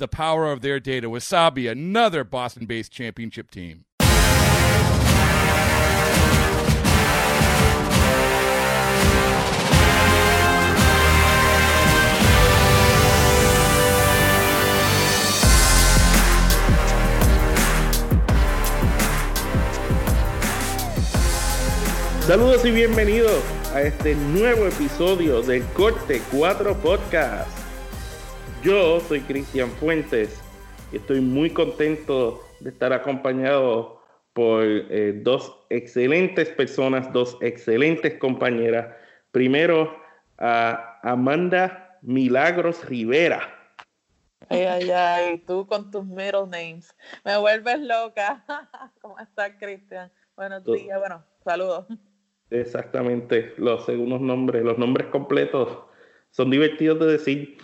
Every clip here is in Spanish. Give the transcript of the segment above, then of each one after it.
the power of their data. Wasabi, another Boston based championship team. Saludos y bienvenidos a este nuevo episodio del Corte 4 Podcast. Yo soy Cristian Fuentes y estoy muy contento de estar acompañado por eh, dos excelentes personas, dos excelentes compañeras. Primero a Amanda Milagros Rivera. Ay, ay, ay, tú con tus middle names. Me vuelves loca. ¿Cómo estás, Cristian? Buenos días, bueno, saludos. Exactamente, los segundos nombres, los nombres completos son divertidos de decir.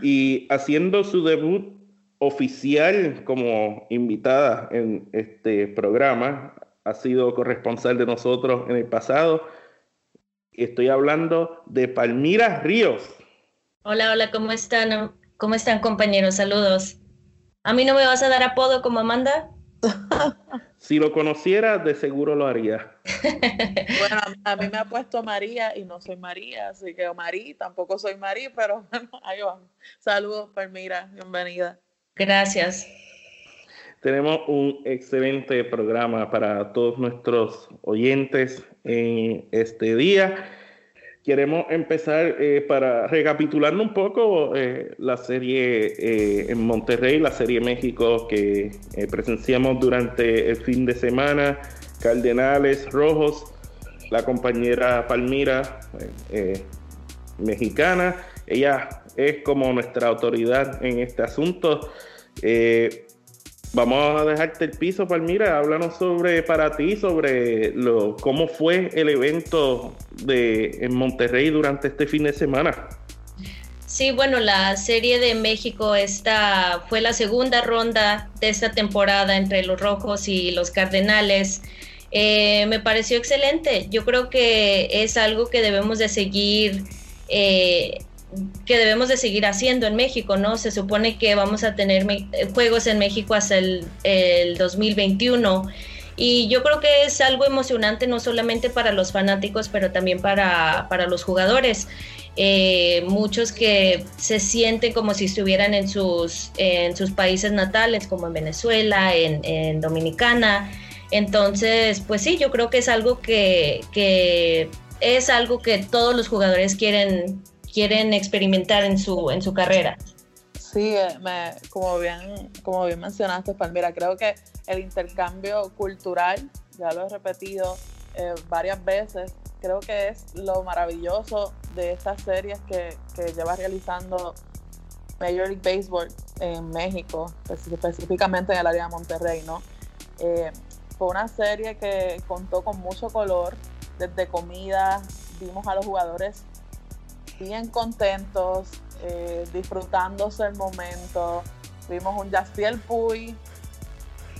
Y haciendo su debut oficial como invitada en este programa, ha sido corresponsal de nosotros en el pasado. Estoy hablando de Palmira Ríos. Hola, hola, ¿cómo están? ¿Cómo están compañeros? Saludos. ¿A mí no me vas a dar apodo como Amanda? Si lo conociera, de seguro lo haría. bueno, a mí me ha puesto María y no soy María, así que María, tampoco soy María, pero bueno, ahí vamos. Saludos, Palmira, bienvenida. Gracias. Tenemos un excelente programa para todos nuestros oyentes en este día. Queremos empezar eh, para recapitular un poco eh, la serie eh, en Monterrey, la serie México que presenciamos durante el fin de semana. Cardenales Rojos, la compañera Palmira, mexicana. Ella es como nuestra autoridad en este asunto. Vamos a dejarte el piso, Palmira. Háblanos sobre para ti, sobre lo, cómo fue el evento de, en Monterrey durante este fin de semana. Sí, bueno, la serie de México esta fue la segunda ronda de esta temporada entre los Rojos y los Cardenales. Eh, me pareció excelente. Yo creo que es algo que debemos de seguir eh, que debemos de seguir haciendo en México, ¿no? Se supone que vamos a tener juegos en México hasta el, 2021 y yo creo que es algo emocionante no solamente para los fanáticos, pero también para, los jugadores. Eh, muchos que se sienten como si estuvieran en sus, en sus países natales, como en Venezuela, en, Dominicana. Entonces, pues sí, yo creo que es algo que, que es algo que todos los jugadores quieren, quieren experimentar en su, en su carrera. Sí, eh, como, bien, como bien mencionaste, Palmira, creo que el intercambio cultural, ya lo he repetido eh, varias veces, creo que es lo maravilloso de estas series que, que lleva realizando Major League Baseball en México, específicamente en el área de Monterrey, ¿no? Eh, fue una serie que contó con mucho color, desde comida, vimos a los jugadores bien contentos, eh, disfrutándose el momento. Vimos un Yaciel Puy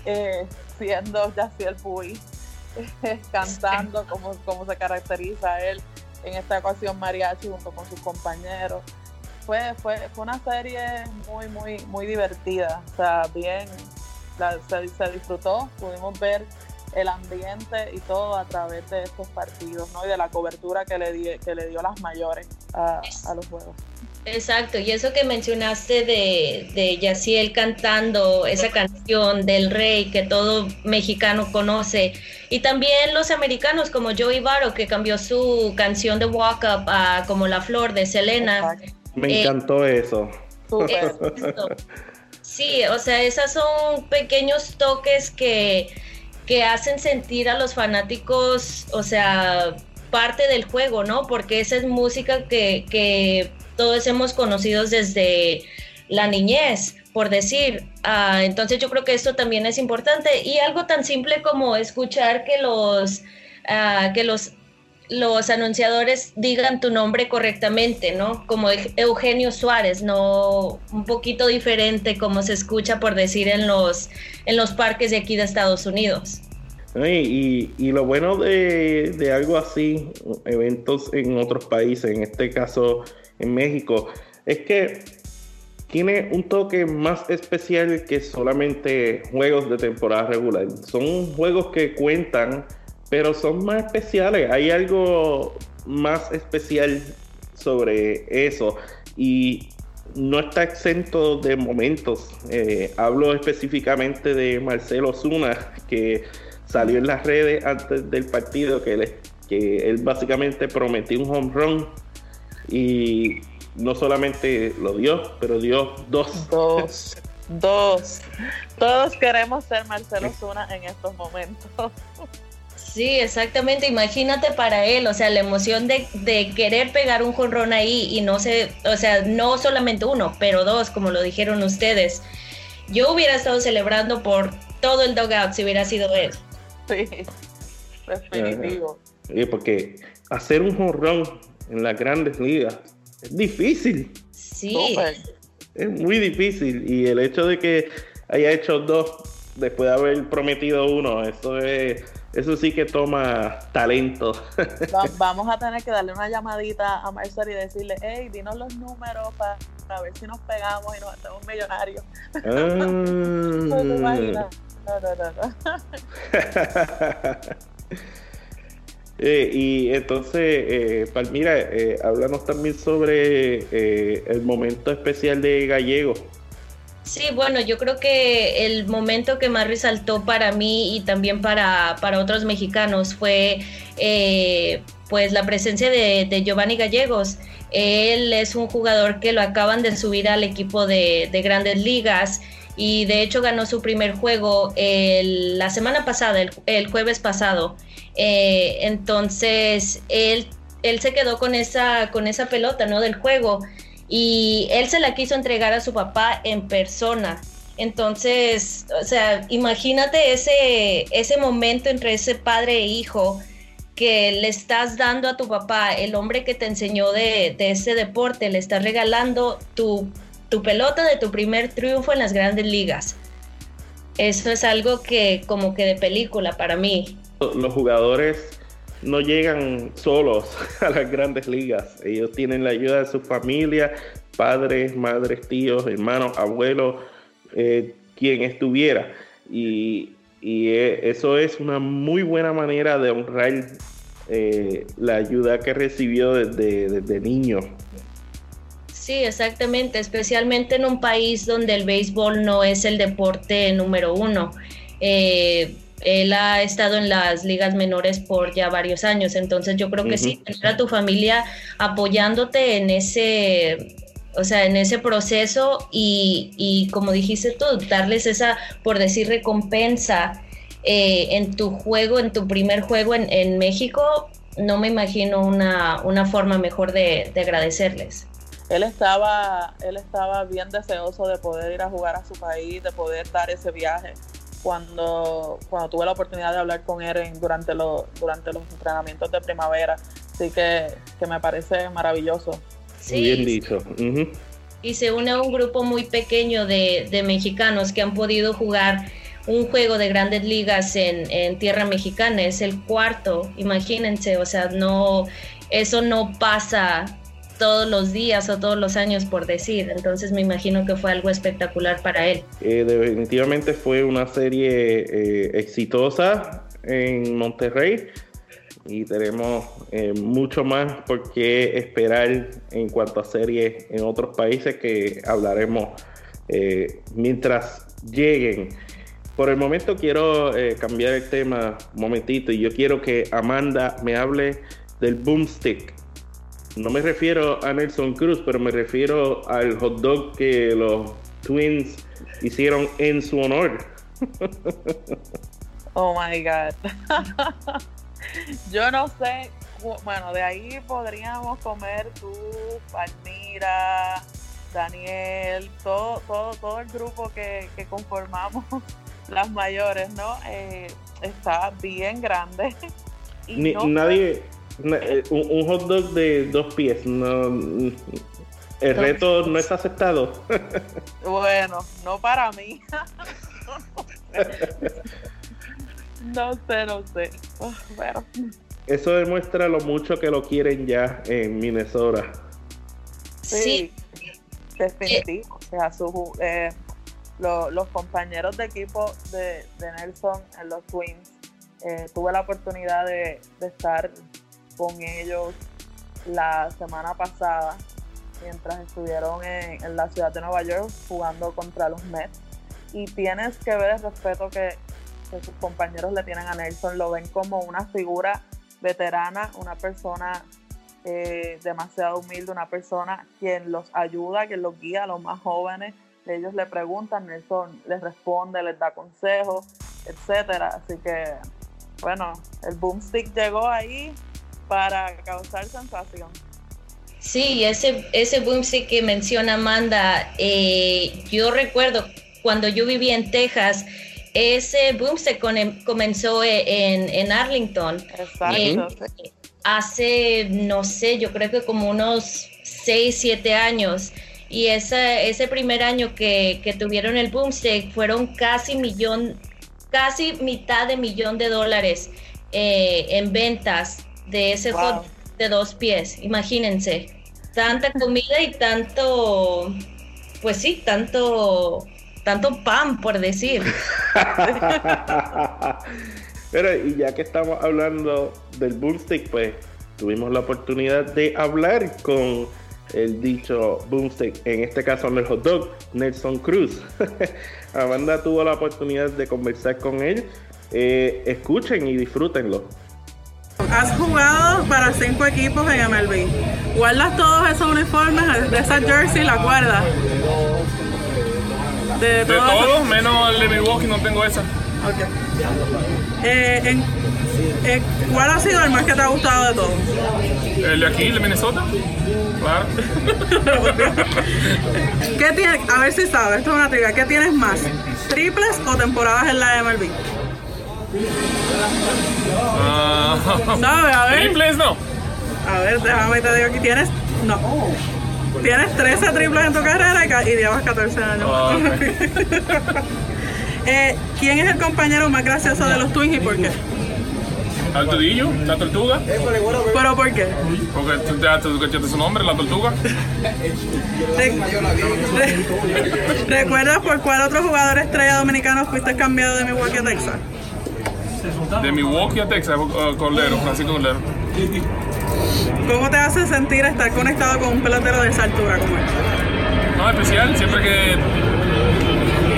eh, siendo Yaciel Puy, cantando como, como se caracteriza él en esta ocasión mariachi junto con sus compañeros. Fue, fue, fue una serie muy, muy, muy divertida. O sea, bien, se, se disfrutó. Pudimos ver el ambiente y todo a través de estos partidos, ¿no? Y de la cobertura que le, di, que le dio las mayores a, los juegos. Exacto, y eso que mencionaste de, de Yaciel cantando esa canción del rey que todo mexicano conoce, y también los americanos como Joey Varo que cambió su canción de Walk Up a como La Flor de Selena. Me eh, encantó eso. Sí, o sea, esos son pequeños toques que, que hacen sentir a los fanáticos, o sea, parte del juego, ¿no? Porque esa es música que, que todos hemos conocido desde la niñez, por decir. Ah, entonces yo creo que esto también es importante. Y algo tan simple como escuchar que los, ah, que los, los anunciadores digan tu nombre correctamente, ¿no? Como Eugenio Suárez, no un poquito diferente como se escucha por decir en los, en los parques de aquí de Estados Unidos. Y, y, lo bueno de, de, algo así, eventos en otros países, en este caso en México, es que tiene un toque más especial que solamente juegos de temporada regular. Son juegos que cuentan, pero son más especiales. Hay algo más especial sobre eso y no está exento de momentos. Eh, hablo específicamente de Marcelo Zuna, que salió en las redes antes del partido que él, que él básicamente prometió un home run y no solamente lo dio, pero dio dos. Dos. Dos. Todos queremos ser Marcelo Zuna en estos momentos. Sí, exactamente. Imagínate para él, o sea, la emoción de, querer pegar un jonrón ahí y no sé, o sea, no solamente uno, pero dos, como lo dijeron ustedes. Yo hubiera estado celebrando por todo el dugout si hubiera sido él. Sí, definitivo. Sí, porque hacer un jonrón en las grandes ligas es difícil. Sí. Es muy difícil. Y el hecho de que haya hecho dos después de haber prometido uno, eso es. Eso sí que toma talento. Vamos a tener que darle una llamadita a Marcel y decirle, hey, dinos los números para, ver si nos pegamos y nos hacemos millonarios. Ah. No, no, no, no. Eh, y entonces, eh, Palmira, eh, háblanos también sobre eh, el momento especial de Gallego. Sí, bueno, yo creo que el momento que más resaltó para mí y también para, para otros mexicanos fue pues la presencia de, Giovanni Gallegos. Él es un jugador que lo acaban de subir al equipo de, grandes ligas y de hecho ganó su primer juego la semana pasada, el jueves pasado. Eh, entonces, él, él se quedó con esa, con esa pelota, ¿no? Del juego. Y él se la quiso entregar a su papá en persona. Entonces, o sea, imagínate ese, ese momento entre ese padre e hijo que le estás dando a tu papá, el hombre que te enseñó de, de ese deporte, le estás regalando tu, tu pelota de tu primer triunfo en las grandes ligas. Eso es algo que como que de película para mí los jugadores no llegan solos a las grandes ligas. Ellos tienen la ayuda de su familia, padres, madres, tíos, hermanos, abuelos, eh, quien estuviera. Y, eh, eso es una muy buena manera de honrar eh, la ayuda que recibió desde, niño. Sí, exactamente, especialmente en un país donde el béisbol no es el deporte número uno. Él ha estado en las ligas menores por ya varios años, entonces yo creo que sí, tener a tu familia apoyándote en ese, o sea, en ese proceso y, como dijiste tú, darles esa, por decir, recompensa eh, en tu juego, en tu primer juego en, México, no me imagino una, una forma mejor de, de, agradecerles. Él estaba, él estaba bien deseoso de poder ir a jugar a su país, de poder dar ese viaje cuando, cuando tuve la oportunidad de hablar con él durante, los, durante los entrenamientos de primavera. Así que, me parece maravilloso. Sí, Bien dicho. Y se une a un grupo muy pequeño de, de, mexicanos que han podido jugar un juego de grandes ligas en, en tierra mexicana. Es el cuarto, imagínense, o sea, no, eso no pasa todos los días o todos los años, por decir. Entonces me imagino que fue algo espectacular para él. Eh, definitivamente fue una serie eh, exitosa en Monterrey. y tenemos eh, mucho más por qué esperar en cuanto a series en otros países que hablaremos eh, mientras lleguen. Por el momento quiero eh, cambiar el tema un momentito y yo quiero que Amanda me hable del boomstick. No me refiero a Nelson Cruz, pero me refiero al hot dog que los Twins hicieron en su honor. oh my God. Yo no sé, bueno, de ahí podríamos comer tú, Palmira, Daniel, todo, todo, todo el grupo que, conformamos las mayores, ¿no? Eh, está bien grande. Y nadie, eh, un, hot dog de dos pies, no, el reto no es aceptado. bueno, no para mí. No sé, no sé. pero... Eso demuestra lo mucho que lo quieren ya en Minnesota. Sí, definitivo. O sea, eh, los compañeros de equipo de, Nelson en los Twins, eh, tuve la oportunidad de, estar con ellos la semana pasada mientras estuvieron en, la ciudad de Nueva York jugando contra los Mets. Y tienes que ver el respeto que, que sus compañeros le tienen a Nelson, lo ven como una figura veterana, una persona eh, demasiado humilde, una persona quien los ayuda, quien los guía a los más jóvenes. Ellos le preguntan, Nelson les responde, les da consejos, etcétera. Así que, bueno, el boomstick llegó ahí para causar sensación. Sí, ese, ese boomstick que menciona Amanda, eh, yo recuerdo cuando yo vivía en Texas, ese boom se comenzó en, Arlington. Exacto. Eh, hace, no sé, yo creo que como unos 6, 7 años. Y ese, ese primer año que, tuvieron el boomstick fueron casi millón, casi mitad de millón de dólares eh, en ventas de ese hot de dos pies. Imagínense, tanta comida y tanto, pues sí, tanto tanto pan, por decir. Pero, y ya que estamos hablando del boomstick, pues tuvimos la oportunidad de hablar con el dicho boomstick, en este caso en el hot dog, Nelson Cruz. Amanda tuvo la oportunidad de conversar con él. Eh, escuchen y disfrútenlo. Has jugado para cinco equipos en MLB. ¿Guardas todos esos uniformes de esa jersey? ¿La guardas? De, todos, menos el de Milwaukee, no tengo esa. Ok. Eh, eh, ¿Cuál ha sido el más que te ha gustado de todos? El de aquí, el de Minnesota. Claro. ¿Qué tienes? A ver si sabes, esto es una trivia. ¿Qué tienes más? ¿Triples o temporadas en la MLB? Uh, ¿Sabes? A ver. ¿Triples no? A ver, déjame te digo aquí. ¿Tienes? No. Tienes 13 triples en tu carrera y llevas 14 años. Oh, eh, ¿Quién es el compañero más gracioso de los Twins y por qué? ¿Al tudillo? ¿La tortuga? ¿Pero por qué? Porque tú te has su nombre, la tortuga. ¿Recuerdas por cuál otro jugador estrella dominicano fuiste cambiado de Milwaukee a Texas? De Milwaukee a Texas, uh, Cordero, Francisco Cordero. ¿Cómo te hace sentir estar conectado con un pelotero de esa altura como él? No, especial, siempre que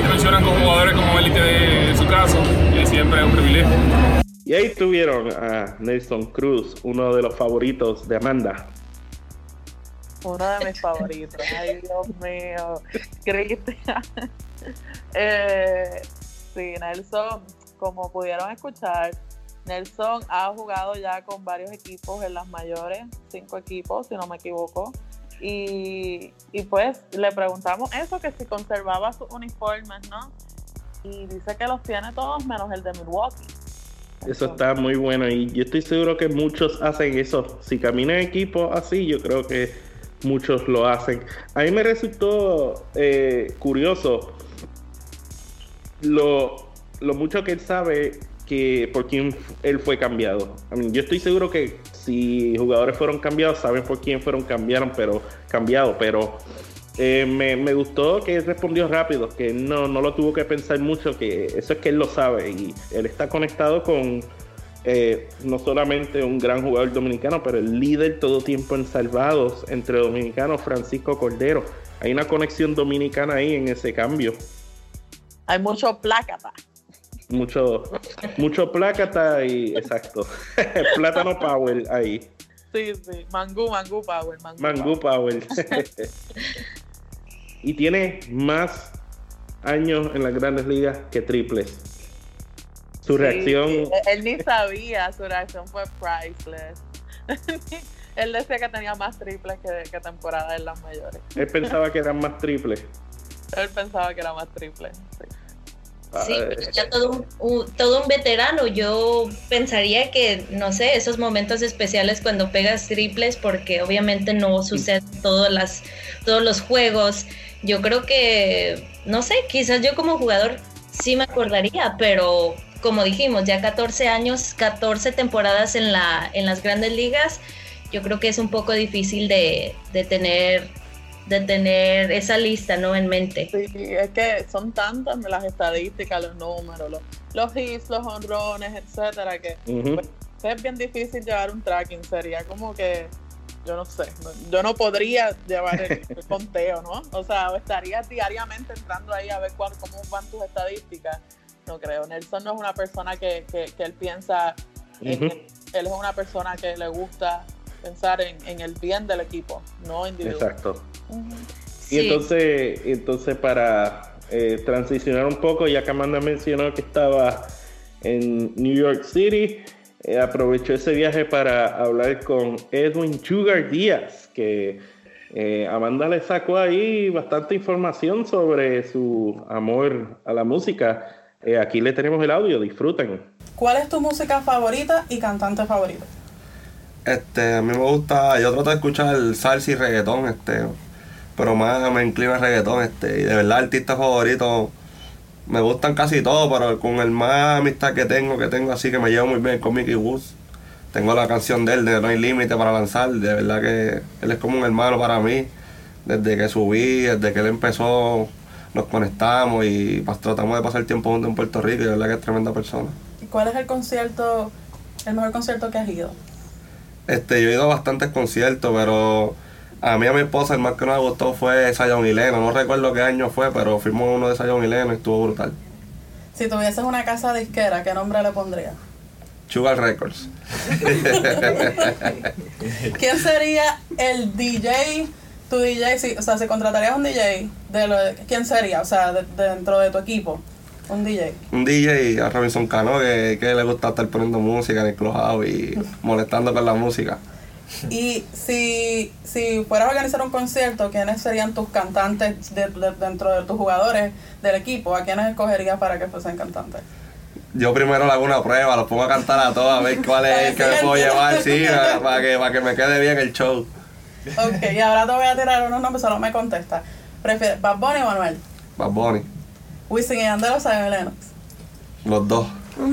te mencionan con jugadores como élite de, su caso, siempre es un privilegio. Y ahí tuvieron a Nelson Cruz, uno de los favoritos de Amanda. Uno de mis favoritos. Ay, Dios mío. Cristian. eh, sí, Nelson, como pudieron escuchar, Nelson ha jugado ya con varios equipos en las mayores, cinco equipos, si no me equivoco. Y, pues le preguntamos eso, que si conservaba sus uniformes, ¿no? Y dice que los tiene todos menos el de Milwaukee. Eso está muy bueno y yo estoy seguro que muchos hacen eso. Si caminan equipo así, yo creo que muchos lo hacen. A mí me resultó eh, curioso lo, lo mucho que él sabe que por quién él fue cambiado. yo estoy seguro que si jugadores fueron cambiados, saben por quién fueron cambiaron, pero cambiado, pero eh, me, me, gustó que él respondió rápido, que no, no lo tuvo que pensar mucho, que eso es que él lo sabe y él está conectado con, eh, no solamente un gran jugador dominicano, pero el líder todo tiempo en salvados entre dominicanos, Francisco Cordero. Hay una conexión dominicana ahí en ese cambio. Hay mucho plácata. Mucho, mucho plácata y exacto. Plátano Power ahí. Sí, sí. Mangú, Mangú Power. Mangú, Mangú Power. y tiene más años en las grandes ligas que triples. Su Sí, reacción. Él ni sabía, su reacción fue priceless. Él decía que tenía más triples que, que temporadas en las mayores. Él pensaba que eran más triples. Él pensaba que era más triple. sí. Sí, pero ya todo un, un- todo un veterano. Yo pensaría que, no sé, esos momentos especiales cuando pegas triples, porque obviamente no sucede todas las, todos los juegos. Yo creo que, no sé, quizás yo como jugador sí me acordaría, pero como dijimos, ya 14 años, 14 temporadas en, la, en las grandes ligas, yo creo que es un poco difícil de, de tener de tener esa lista no en mente. Sí, es que son tantas las estadísticas, los números, los, los hits, los honrones, etcétera, que pues, es bien difícil llevar un tracking. Sería como que, yo no sé, yo no podría llevar el, el conteo, ¿no? O sea, estaría diariamente entrando ahí a ver cuál, cómo van tus estadísticas. No creo. Nelson no es una persona que, que, que él piensa, en- él es una persona que le gusta pensar en, en el bien del equipo, no individual. Exacto. Y entonces, entonces para eh, transicionar un poco, ya que Amanda mencionó que estaba en New York City, eh, aprovechó ese viaje para hablar con Edwin Sugar Díaz, que eh, Amanda le sacó ahí bastante información sobre su amor a la música. Eh, aquí le tenemos el audio, disfruten. ¿Cuál es tu música favorita y cantante favorito? Este, a mí me gusta, yo trato de escuchar salsa y reggaetón, este, pero más me inclino al reggaetón, este, y de verdad artistas favoritos me gustan casi todos, pero con el más amistad que tengo, que tengo así que me llevo muy bien con Mickey Woods. Tengo la canción de él, de No hay límite para lanzar, de verdad que él es como un hermano para mí. Desde que subí, desde que él empezó, nos conectamos y tratamos de pasar tiempo juntos en Puerto Rico y de verdad que es tremenda persona. ¿Y ¿Cuál es el concierto, el mejor concierto que has ido? Este, yo he ido a bastantes conciertos, pero a mí a mi esposa el más que nos gustó fue Zion y Leno. No recuerdo qué año fue, pero fuimos uno de Zion y Leno y estuvo brutal. Si tuvieses una casa disquera, ¿qué nombre le pondrías? Sugar Records. ¿Quién sería el DJ, tu DJ, si, o sea, si contratarías un DJ, de lo, ¿quién sería? O sea, de- dentro de tu equipo, un DJ. Un DJ a Robinson Cano que, que le gusta estar poniendo música en el clubhouse y molestando con la música. Y si, si fueras a organizar un concierto, ¿quiénes serían tus cantantes de- de- dentro de tus jugadores del equipo? ¿A quiénes escogerías para que fuesen cantantes? Yo primero le hago una prueba, los pongo a cantar a todos a ver cuál es el que me puedo llevar, sí, para que, para que me quede bien el show. Ok, y ahora te voy a tirar unos nombres, solo me contesta. ¿Prefieres Bad Bunny o Manuel? Bad Bunny, Wisin y Yandel o Lennox? los dos.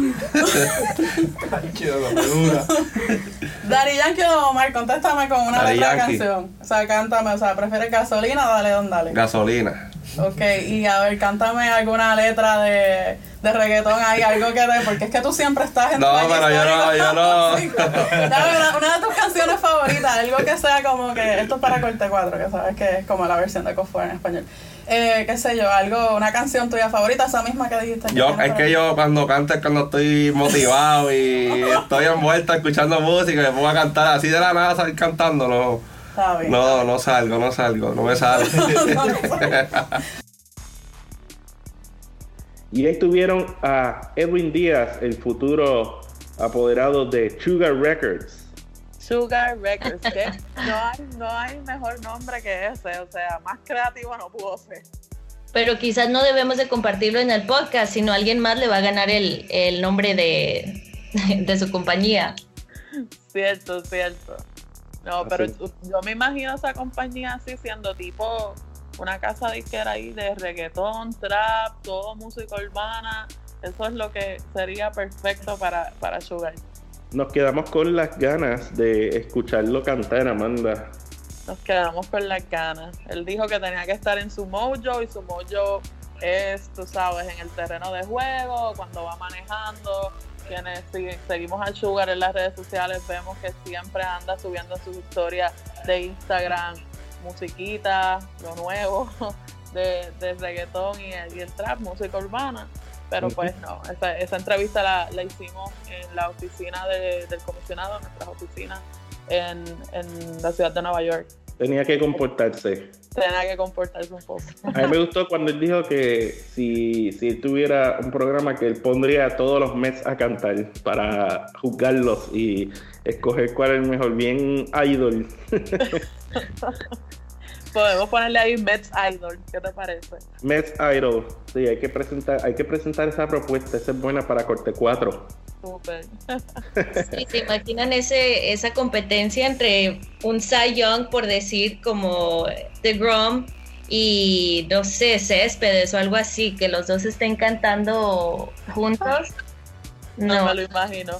Daddy Yankee o Omar, contéstame con una Daddy letra de canción. O sea, cántame, o sea, ¿prefieres gasolina o dale don dale? Gasolina. Ok, y a ver, cántame alguna letra de, de reggaetón ahí, algo que te... Porque es que tú siempre estás en No, tu pero yo no, yo no. Dame una, una de tus canciones favoritas, algo que sea como que... Esto es para corte 4, que sabes que es como la versión de Cofor en español. Eh, qué sé yo, algo, una canción tuya favorita, esa misma que dijiste. Yo, es que yo cuando canto es cuando estoy motivado y estoy envuelto escuchando música y me pongo a cantar así de la nada salir cantando, no. Está bien. No, no salgo, no salgo, no me sale. No, no sé. Y ahí tuvieron a Edwin Díaz, el futuro apoderado de Sugar Records. Sugar Records, que no hay, no hay mejor nombre que ese, o sea, más creativo no pudo ser. Pero quizás no debemos de compartirlo en el podcast, sino alguien más le va a ganar el, el nombre de, de su compañía. Cierto, cierto. No, pero yo me imagino esa compañía así siendo tipo una casa disquera ahí de reggaetón, trap, todo música urbana. Eso es lo que sería perfecto para, para Sugar. Nos quedamos con las ganas de escucharlo cantar, Amanda. Nos quedamos con las ganas. Él dijo que tenía que estar en su mojo y su mojo es, tú sabes, en el terreno de juego, cuando va manejando, quienes seguimos al Sugar en las redes sociales, vemos que siempre anda subiendo sus historias de Instagram, musiquita, lo nuevo de, de reggaetón y el, trap, música urbana. Pero pues no, esa, esa entrevista la, la, hicimos en la oficina del comisionado, nuestras oficinas en, en la ciudad de Nueva York. Tenía que comportarse. Tenía que comportarse un poco. A mí me gustó cuando él dijo que si, si tuviera un programa que él pondría todos los Mets a cantar para juzgarlos y escoger cuál es el mejor, bien idol. Podemos ponerle ahí Mets Idol, ¿qué te parece? Mets Idol, sí, hay que presentar, hay que presentar esa propuesta, esa es buena para corte 4. Sí, ¿Se imaginan ese, esa competencia entre un Cy Young, por decir, como The Grom y, no sé, Céspedes o algo así, que los dos estén cantando juntos? No, me lo imagino.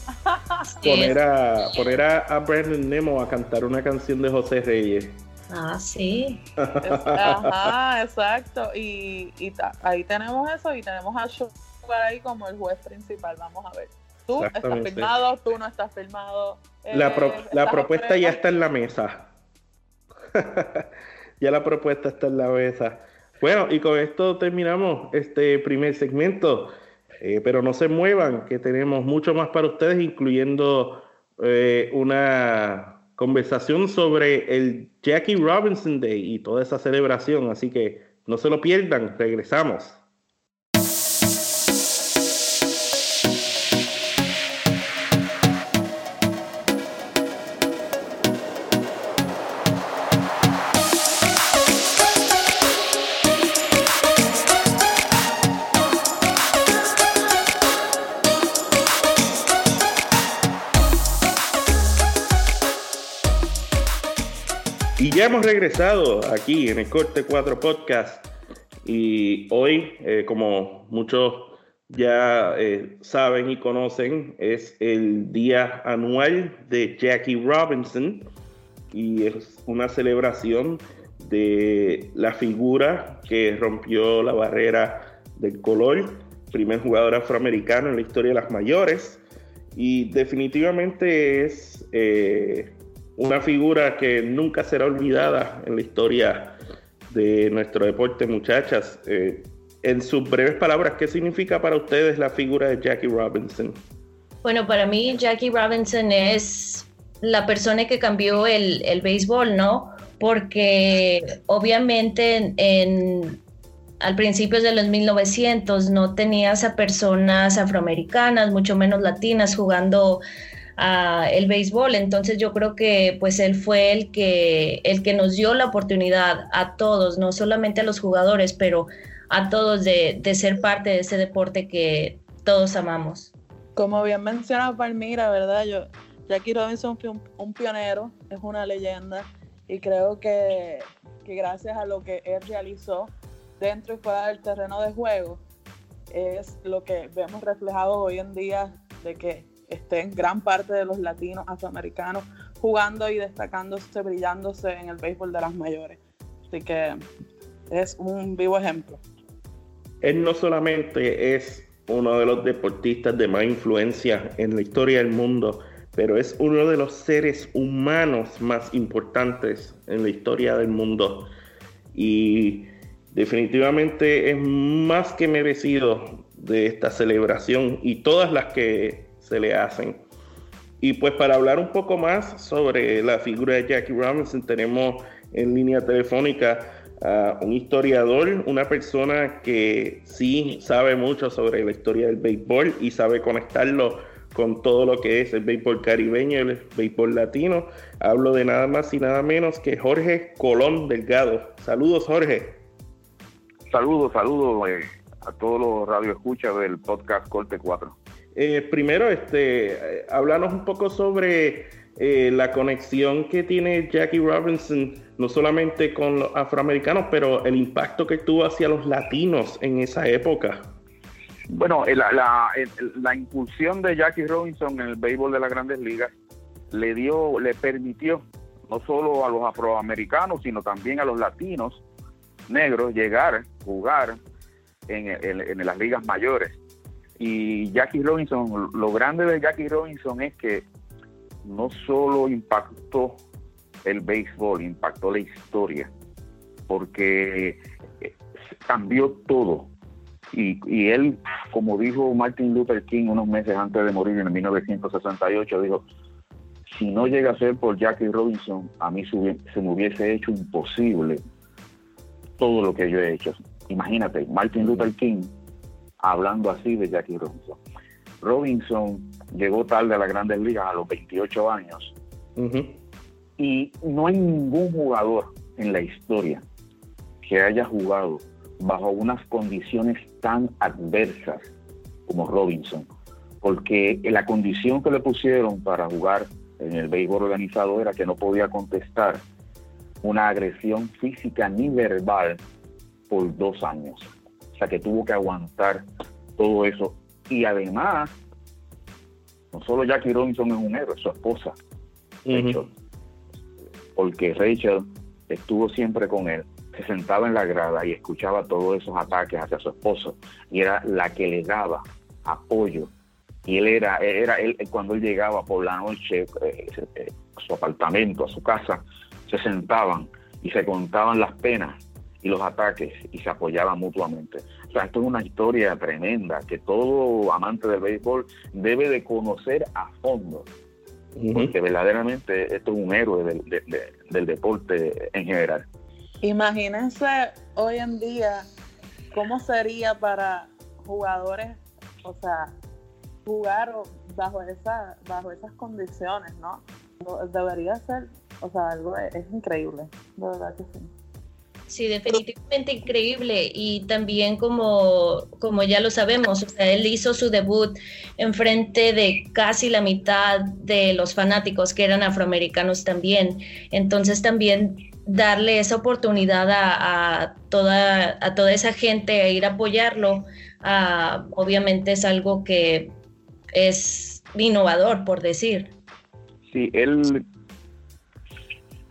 Poner, a, poner a, Brandon Nemo a cantar una canción de José Reyes. Ah, sí. Ajá, exacto. Y, y ahí tenemos eso y tenemos a Sugar ahí como el juez principal. Vamos a ver. Tú estás filmado, tú no estás filmado. la, eh, la propuesta ya está en la mesa. ya la propuesta está en la mesa. Bueno, y con esto terminamos este primer segmento. Eh, pero no se muevan, que tenemos mucho más para ustedes, incluyendo eh, una conversación sobre el Jackie Robinson Day y toda esa celebración. Así que no se lo pierdan, regresamos. Hemos regresado aquí en el Corte 4 Podcast y hoy, eh, como muchos ya eh, saben y conocen, es el día anual de Jackie Robinson y es una celebración de la figura que rompió la barrera del color, primer jugador afroamericano en la historia de las mayores y definitivamente es... Eh, una figura que nunca será olvidada en la historia de nuestro deporte, muchachas. Eh, en sus breves palabras, ¿qué significa para ustedes la figura de Jackie Robinson? Bueno, para mí Jackie Robinson es la persona que cambió el, el béisbol, ¿no? Porque obviamente en, al principio de los 1900 no tenías a personas afroamericanas, mucho menos latinas, jugando el béisbol. Entonces yo creo que pues él fue el que, el que nos dio la oportunidad a todos, no solamente a los jugadores, pero a todos de, ser parte de ese deporte que todos amamos. Como bien menciona Palmira, ¿verdad? Yo, Jackie Robinson fue un, pionero, es una leyenda y creo que, que gracias a lo que él realizó dentro y fuera del terreno de juego, es lo que vemos reflejado hoy en día de que estén gran parte de los latinos afroamericanos jugando y destacándose, brillándose en el béisbol de las mayores. Así que es un vivo ejemplo. Él no solamente es uno de los deportistas de más influencia en la historia del mundo, pero es uno de los seres humanos más importantes en la historia del mundo. Y definitivamente es más que merecido de esta celebración y todas las que se le hacen. Y pues para hablar un poco más sobre la figura de Jackie Robinson, tenemos en línea telefónica a un historiador, una persona que sí sabe mucho sobre la historia del béisbol y sabe conectarlo con todo lo que es el béisbol caribeño el béisbol latino. Hablo de nada más y nada menos que Jorge Colón Delgado. Saludos, Jorge. Saludos, saludos eh, a todos los radioescuchas del podcast Corte 4. Eh, primero, este, hablarnos un poco sobre eh, la conexión que tiene Jackie Robinson, no solamente con los afroamericanos, pero el impacto que tuvo hacia los latinos en esa época. Bueno, la, la, la impulsión de Jackie Robinson en el béisbol de las grandes ligas le dio, le permitió no solo a los afroamericanos, sino también a los latinos negros llegar, jugar en, en las ligas mayores Y Jackie Robinson, lo grande de Jackie Robinson es que no solo impactó el béisbol, impactó la historia, porque eh, cambió todo. Y, y, él, como dijo Martin Luther King unos meses antes de morir en 1968, dijo, si no llega a ser por Jackie Robinson, a mí se me hubiese hecho imposible todo lo que yo he hecho. Imagínate, Martin Luther King hablando así de Jackie Robinson. Robinson llegó tarde a las grandes ligas a los 28 años y no hay ningún jugador en la historia que haya jugado bajo unas condiciones tan adversas como Robinson, porque la condición que le pusieron para jugar en el béisbol organizado era que no podía contestar una agresión física ni verbal por dos años. Sea que tuvo que aguantar todo eso. Y además, no solo Jackie Robinson es un héroe, su esposa, Rachel, porque Rachel estuvo siempre con él, se sentaba en la grada y escuchaba todos esos ataques hacia su esposo y era la que le daba apoyo. Y él era, era él cuando él llegaba por la noche eh, eh, a su apartamento, a su casa, se sentaban y se contaban las penas y los ataques y se apoyaban mutuamente. O sea, esto es una historia tremenda que todo amante del béisbol debe de conocer a fondo, porque verdaderamente esto es un héroe del, del deporte en general. Imagínense hoy en día cómo sería para jugadores, o sea, jugar bajo esa, bajo esas condiciones, ¿no? Debería ser, o sea, algo es, increíble, de verdad que sí. Sí, definitivamente increíble y también como, como ya lo sabemos, o sea, él hizo su debut en frente de casi la mitad de los fanáticos que eran afroamericanos también. Entonces también darle esa oportunidad a, toda, a toda esa gente a ir a apoyarlo, obviamente es algo que es innovador, por decir. Sí, él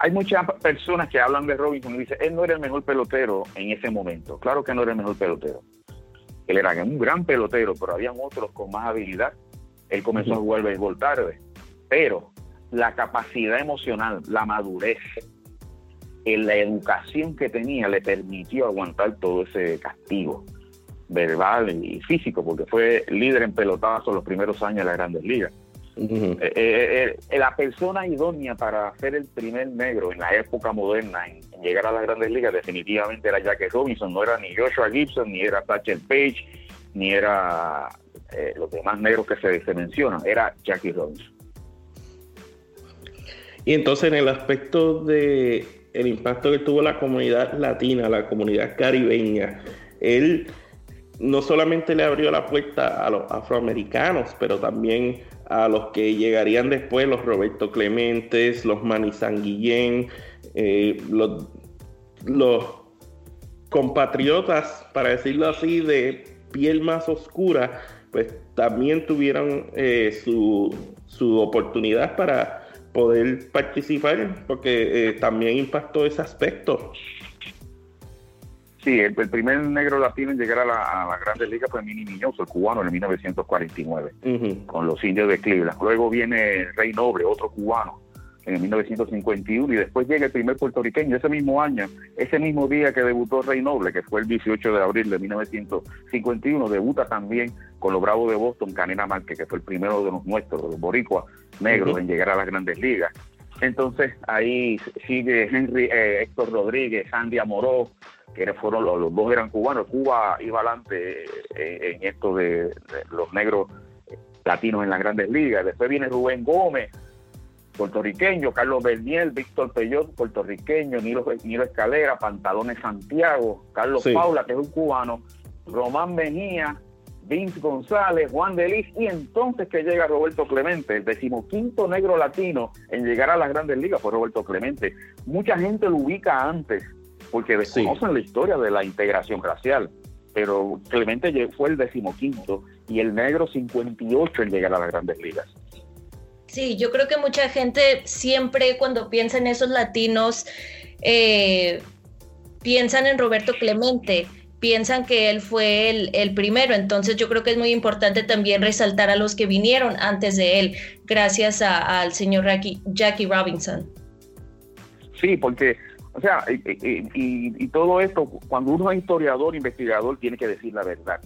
hay muchas personas que hablan de Robinson y dicen, él no era el mejor pelotero en ese momento. Claro que no era el mejor pelotero. Él era un gran pelotero, pero habían otros con más habilidad. Él comenzó a jugar béisbol tarde. Pero la capacidad emocional, la madurez, la educación que tenía le permitió aguantar todo ese castigo verbal y físico, porque fue líder en pelotazo los primeros años de las grandes ligas. Eh, eh, eh, la persona idónea para ser el primer negro en la época moderna en, llegar a las grandes ligas definitivamente era Jackie Robinson, no era ni Joshua Gibson, ni era Thatcher Page, ni era los demás negros que se, se mencionan, era Jackie Robinson. Y entonces en el aspecto de el impacto que tuvo la comunidad latina, la comunidad caribeña, él no solamente le abrió la puerta a los afroamericanos, pero también a los que llegarían después, los Roberto Clementes, los Manny Sanguillén, eh, los, compatriotas, para decirlo así, de piel más oscura, pues también tuvieron eh, su, oportunidad para poder participar, porque eh, también impactó ese aspecto. Sí, el, primer negro latino en llegar a la, a la Grandes Ligas fue Mini Miñoso, el cubano, en 1949, con los indios de Cleveland. Luego viene Rey Noble, otro cubano, en 1951, y después llega el primer puertorriqueño ese mismo año, ese mismo día que debutó Rey Noble, que fue el 18 de abril de 1951, debuta también con los Bravos de Boston, Canena Márquez, que fue el primero de los nuestros, de los boricuas negros, en llegar a las Grandes Ligas. Entonces ahí sigue Henry, eh, Héctor Rodríguez, Sandy Amoró, que fueron los, dos eran cubanos. Cuba iba adelante eh, en esto de, los negros latinos en las grandes ligas. Después viene Rubén Gómez, puertorriqueño, Carlos Berniel, Víctor Peyot, puertorriqueño, Nilo, Escalera, Pantalones Santiago, Carlos Paula, que es un cubano, Román Mejía, Vince González, Juan Delis, y entonces que llega Roberto Clemente, el decimoquinto negro latino en llegar a las grandes ligas fue Roberto Clemente. Mucha gente lo ubica antes porque desconocen la historia de la integración racial. Pero Clemente fue el decimoquinto y el negro 58 en llegar a las grandes ligas. Sí, yo creo que mucha gente siempre cuando piensa en esos latinos eh, piensan en Roberto Clemente, piensan que él fue el, primero. Entonces yo creo que es muy importante también resaltar a los que vinieron antes de él, gracias al señor Jackie, Robinson. Sí, porque, o sea, y, todo esto, cuando uno es historiador, investigador, tiene que decir la verdad,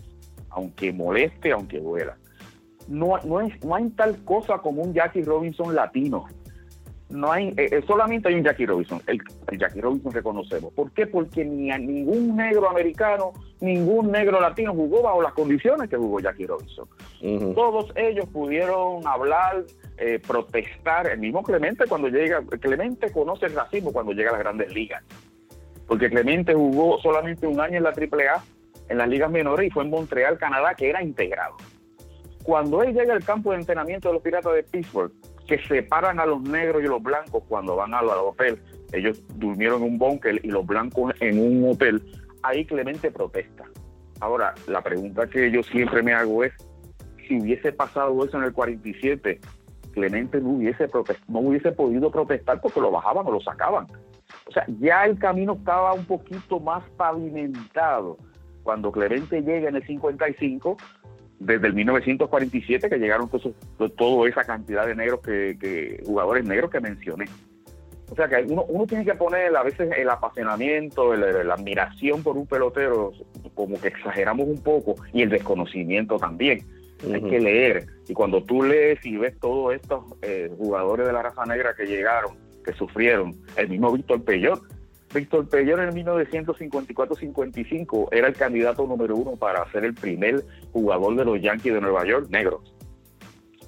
aunque moleste, aunque duela. No, no, es, no hay tal cosa como un Jackie Robinson latino no hay, eh, eh, solamente hay un Jackie Robinson, el, Jackie Robinson reconocemos. ¿Por qué? Porque ni a ningún negro americano, ningún negro latino jugó bajo las condiciones que jugó Jackie Robinson. Todos ellos pudieron hablar, eh, protestar. El mismo Clemente cuando llega, Clemente conoce el racismo cuando llega a las grandes ligas. Porque Clemente jugó solamente un año en la AAA, en las ligas menores, y fue en Montreal, Canadá, que era integrado. Cuando él llega al campo de entrenamiento de los Piratas de Pittsburgh, que separan a los negros y los blancos cuando van al, hotel. Ellos durmieron en un búnker y los blancos en un hotel. Ahí Clemente protesta. Ahora, la pregunta que yo siempre me hago es, si hubiese pasado eso en el 47, Clemente no hubiese, no hubiese podido protestar porque lo bajaban o lo sacaban. O sea, ya el camino estaba un poquito más pavimentado. Cuando Clemente llega en el 55, desde el 1947 que llegaron toda esa cantidad de negros que, jugadores negros que mencioné. O sea que uno, uno tiene que poner a veces el apasionamiento, la admiración por un pelotero, como que exageramos un poco, y el desconocimiento también. Hay que leer. Y cuando tú lees y ves todos estos eh, jugadores de la raza negra que llegaron, que sufrieron, el mismo Víctor Peyot, Víctor Peyer en 1954-55 era el candidato número uno para ser el primer jugador de los Yankees de Nueva York negro.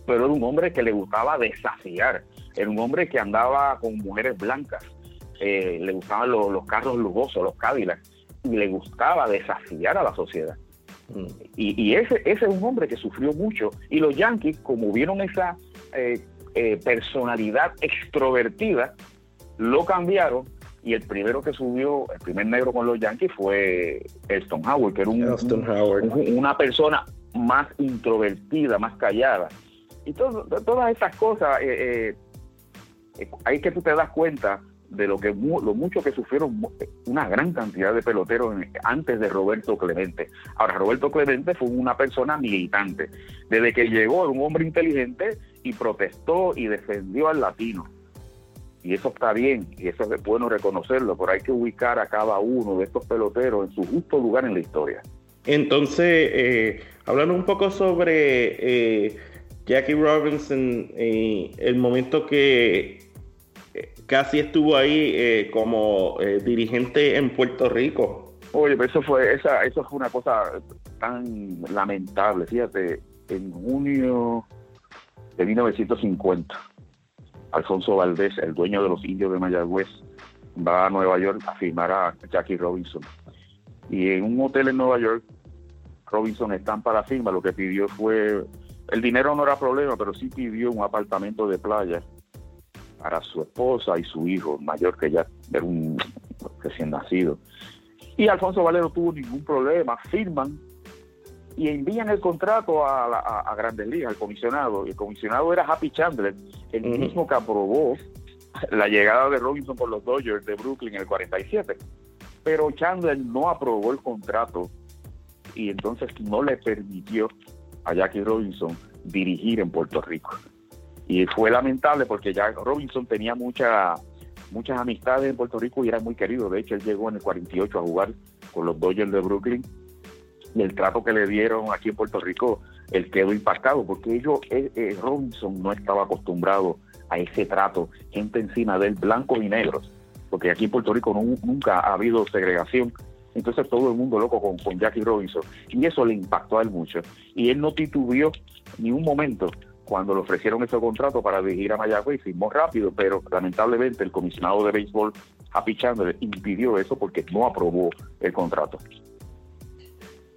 Pero era un hombre que le gustaba desafiar, era un hombre que andaba con mujeres blancas, eh, le gustaban los, carros lujosos, los Cadillacs, y le gustaba desafiar a la sociedad. Mm. Y, ese, ese es un hombre que sufrió mucho. Y los Yankees, como vieron esa eh, eh, personalidad extrovertida, lo cambiaron y el primero que subió, el primer negro con los Yankees fue Elston Howard, que era una persona más introvertida, más callada. Y todas esas cosas, eh, eh, ahí que tú te das cuenta de lo que lo mucho que sufrieron una gran cantidad de peloteros antes de Roberto Clemente. Ahora, Roberto Clemente fue una persona militante. Desde que llegó, era un hombre inteligente y protestó y defendió al latino y eso está bien, y eso es bueno reconocerlo, pero hay que ubicar a cada uno de estos peloteros en su justo lugar en la historia. Entonces, eh, hablando un poco sobre eh, Jackie Robinson, eh, el momento que eh, casi estuvo ahí como dirigente en Puerto Rico. Oye, eso fue, esa, eso fue una cosa tan lamentable, fíjate, en junio de 1950 Alfonso Valdés, el dueño de los indios de Mayagüez, va a Nueva York a firmar a Jackie Robinson. Y en un hotel en Nueva York, Robinson está para la firma. Lo que pidió fue, el dinero no era problema, pero sí pidió un apartamento de playa para su esposa y su hijo mayor, que ya era un recién nacido. Y Alfonso Valdés no tuvo ningún problema, firman y envían el contrato a, Grandes Ligas, al comisionado. Y el comisionado era Happy Chandler, el mismo que aprobó la llegada de Robinson por los Dodgers de Brooklyn en el 47. Pero Chandler no aprobó el contrato y entonces no le permitió a Jackie Robinson dirigir en Puerto Rico. Y fue lamentable porque ya Robinson tenía mucha, muchas amistades en Puerto Rico y era muy querido. De hecho, él llegó en el 48 a jugar con los Dodgers de Brooklyn y el trato que le dieron aquí en Puerto Rico, él quedó impactado, porque ellos, eh, eh, Robinson no estaba acostumbrado a ese trato, gente encima de él, blancos y negros, porque aquí en Puerto Rico nunca ha habido segregación, entonces todo el mundo loco con, con Jackie Robinson, y eso le impactó a él mucho, y él no titubeó ni un momento cuando le ofrecieron ese contrato para dirigir a Mayagüez, firmó rápido, pero lamentablemente el comisionado de béisbol, Happy impidió eso porque no aprobó el contrato.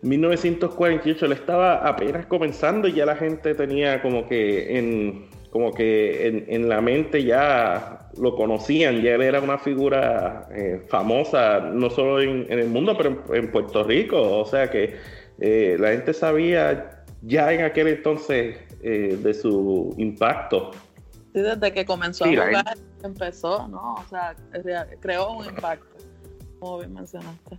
1948 le estaba apenas comenzando y ya la gente tenía como que en como que en, la mente ya lo conocían, ya él era una figura eh, famosa, no solo en, el mundo, pero en, Puerto Rico, o sea que eh, la gente sabía ya en aquel entonces eh, de su impacto. Sí, desde que comenzó a jugar, empezó, ¿no? O sea, creó un impacto, como bien mencionaste.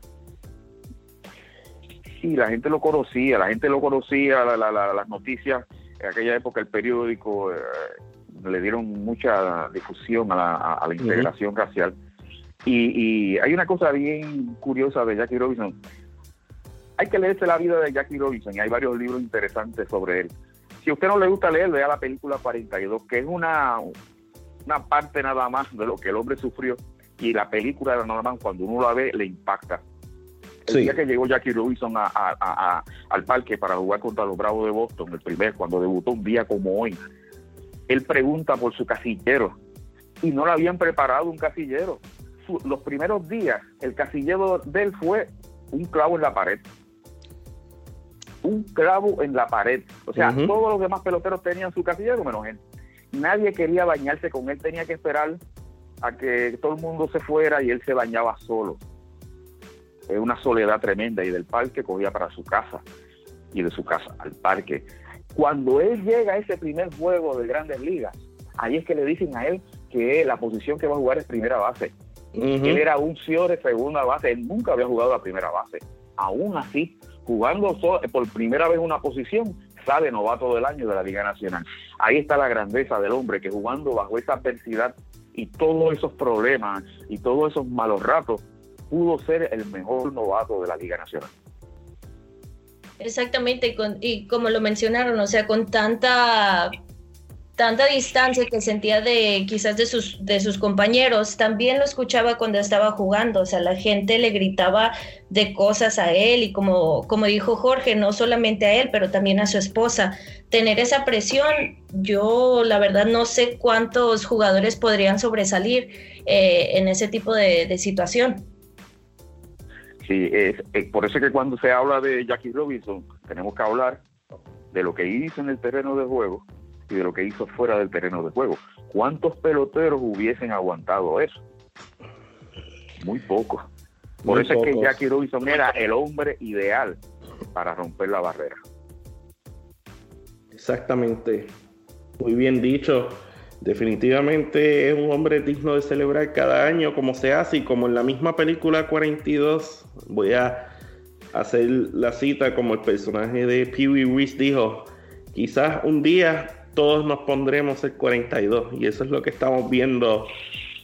Sí, la gente lo conocía, la gente lo conocía, las noticias, en aquella época el periódico eh, le dieron mucha difusión a la, integración racial. Y, y, hay una cosa bien curiosa de Jackie Robinson. Hay que leerse la vida de Jackie Robinson y hay varios libros interesantes sobre él. Si a usted no le gusta leer, vea la película 42, que es una, una parte nada más de lo que el hombre sufrió. Y la película de normal, cuando uno la ve, le impacta. El día que llegó Jackie Robinson al parque para jugar contra los Bravos de Boston, el primer, cuando debutó un día como hoy, él pregunta por su casillero y no le habían preparado un casillero. los primeros días, el casillero de él fue un clavo en la pared. Un clavo en la pared. O sea, todos los demás peloteros tenían su casillero menos él. Nadie quería bañarse con él, tenía que esperar a que todo el mundo se fuera y él se bañaba solo. Es una soledad tremenda y del parque cogía para su casa y de su casa al parque. Cuando él llega a ese primer juego de grandes ligas, ahí es que le dicen a él que la posición que va a jugar es primera base. Él era un de segunda base, él nunca había jugado a primera base. Aún así, jugando por primera vez una posición, sale novato del año de la Liga Nacional. Ahí está la grandeza del hombre que jugando bajo esa adversidad y todos esos problemas y todos esos malos ratos, pudo ser el mejor novato de la Liga Nacional. Exactamente, y como lo mencionaron, o sea, con tanta tanta distancia que sentía de quizás de sus de sus compañeros, también lo escuchaba cuando estaba jugando, o sea, la gente le gritaba de cosas a él y como como dijo Jorge, no solamente a él, pero también a su esposa. Tener esa presión, yo la verdad no sé cuántos jugadores podrían sobresalir eh, en ese tipo de situación. Sí, es, por eso es que cuando se habla de Jackie Robinson, tenemos que hablar de lo que hizo en el terreno de juego y de lo que hizo fuera del terreno de juego. ¿Cuántos peloteros hubiesen aguantado eso? Muy pocos. Por eso es que Jackie Robinson era el hombre ideal para romper la barrera. Exactamente. Muy bien dicho. Definitivamente es un hombre digno de celebrar cada año como se hace y como en la misma película 42 voy a hacer la cita como el personaje de Pee Wee dijo, quizás un día todos nos pondremos el 42 y eso es lo que estamos viendo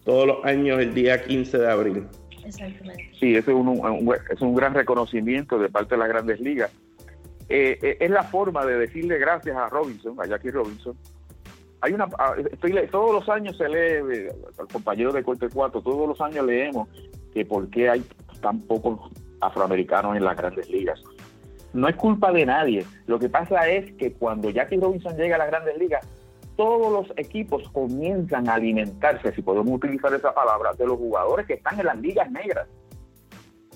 todos los años el día 15 de abril. Exactamente. Sí, ese es un, es un gran reconocimiento de parte de las grandes ligas. Eh, eh, es la forma de decirle gracias a Robinson, a Jackie Robinson, hay una ah, estoy, todos los años se lee eh, al compañero de Corte 4 todos los años leemos que por qué hay tan pocos afroamericanos en las grandes ligas. No es culpa de nadie. Lo que pasa es que cuando Jackie Robinson llega a las grandes ligas todos los equipos comienzan a alimentarse si podemos utilizar esa palabra de los jugadores que están en las ligas negras.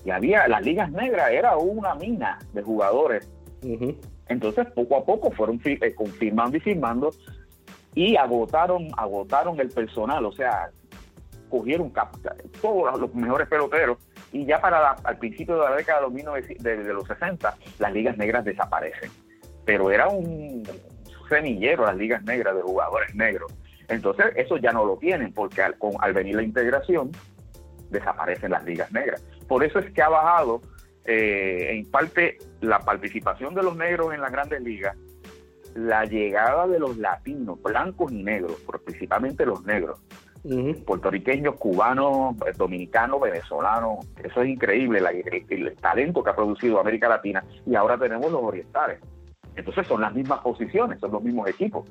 Y había las ligas negras era una mina de jugadores. Entonces poco a poco fueron eh, confirmando y firmando y agotaron, agotaron el personal, o sea, cogieron todos los mejores peloteros y ya para al principio de la década de los, de, los 60 las ligas negras desaparecen. Pero era un semillero las ligas negras de jugadores negros. Entonces eso ya no lo tienen porque al, con, al venir la integración desaparecen las ligas negras. Por eso es que ha bajado eh, en parte la participación de los negros en las grandes ligas la llegada de los latinos, blancos y negros, principalmente los negros, puertorriqueños, cubanos, eh, dominicanos, venezolanos, eso es increíble, el, talento que ha producido América Latina y ahora tenemos los orientales. Entonces son las mismas posiciones, son los mismos equipos.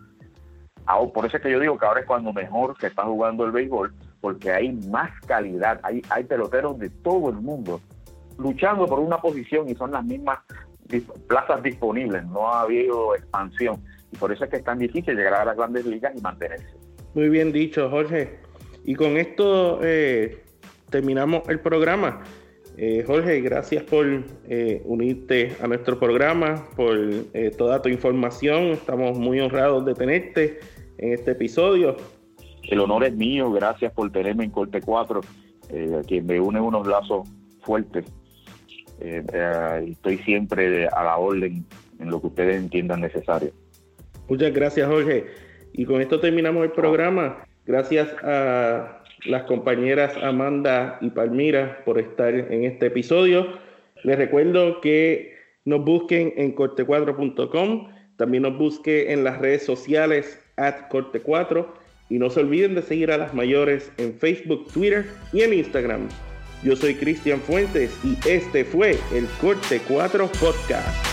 por eso es que yo digo que ahora es cuando mejor se está jugando el béisbol, porque hay más calidad, hay, hay peloteros de todo el mundo luchando por una posición y son las mismas plazas disponibles, no ha habido expansión. Y por eso es que es tan difícil llegar a las grandes ligas y mantenerse. Muy bien dicho, Jorge. Y con esto eh, terminamos el programa. Eh, Jorge, gracias por eh, unirte a nuestro programa, por toda tu información. Estamos muy honrados de tenerte en este episodio. El honor es mío, gracias por tenerme en Corte 4, quien me une unos lazos fuertes eh, eh, estoy siempre a la orden en lo que ustedes entiendan necesario. Muchas gracias, Jorge. Y con esto terminamos el programa. Gracias a las compañeras Amanda y Palmira por estar en este episodio. Les recuerdo que nos busquen en corte4.com, también nos busque en las redes sociales at corte4 y no se olviden de seguir a las mayores en Facebook, Twitter y en Instagram. Yo soy Cristian Fuentes y este fue el Corte 4 Podcast.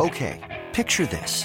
Okay, picture this.